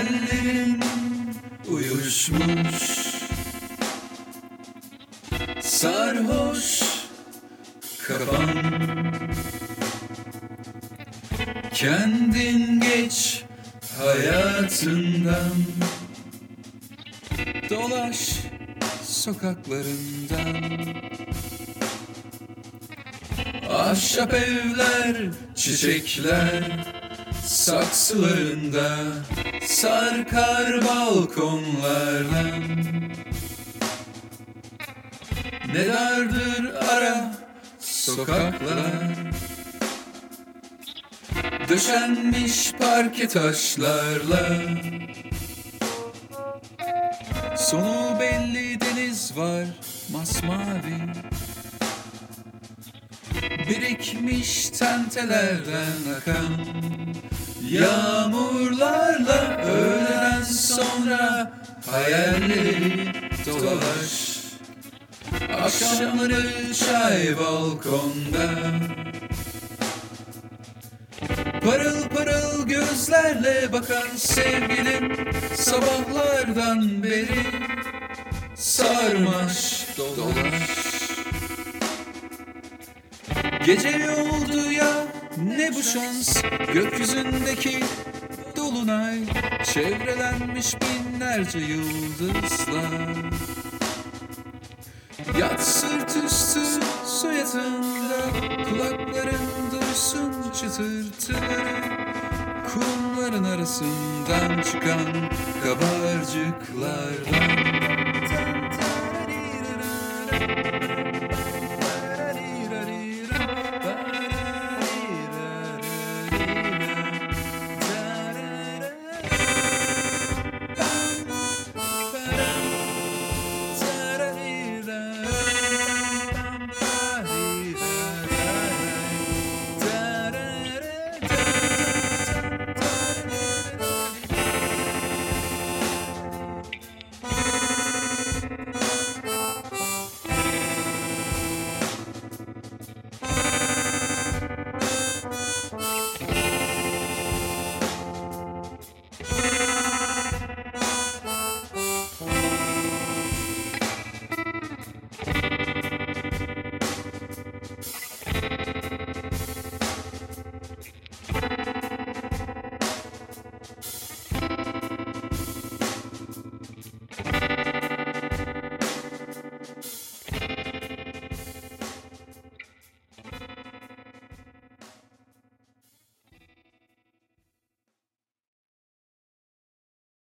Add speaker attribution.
Speaker 1: Hayallerin uyuşmuş. Sarhoş kafan Kendin geç hayatından. Dolaş sokaklarından. Ahşap evler, çiçekler Saksılarında sarkar balkonlardan Ne dardır ara sokaklar Döşenmiş parke taşlarla. Sonu belli deniz var masmavi. Birikmiş tentelerden akan Yağmurlarla öğleden sonra hayalleri dolaş. Akşamları çay balkonda. Parıl parıl gözlerle bakan sevgilim Sabahlardan beri sarmaş dolaş. Gece oldu ya ne bu şans? Gökyüzündeki dolunay Çevrelenmiş binlerce yıldızla. Yat sırt üstü su yatağında Kulakların duysun çıtırtıları. Kumların arasından çıkan kabarcıklardan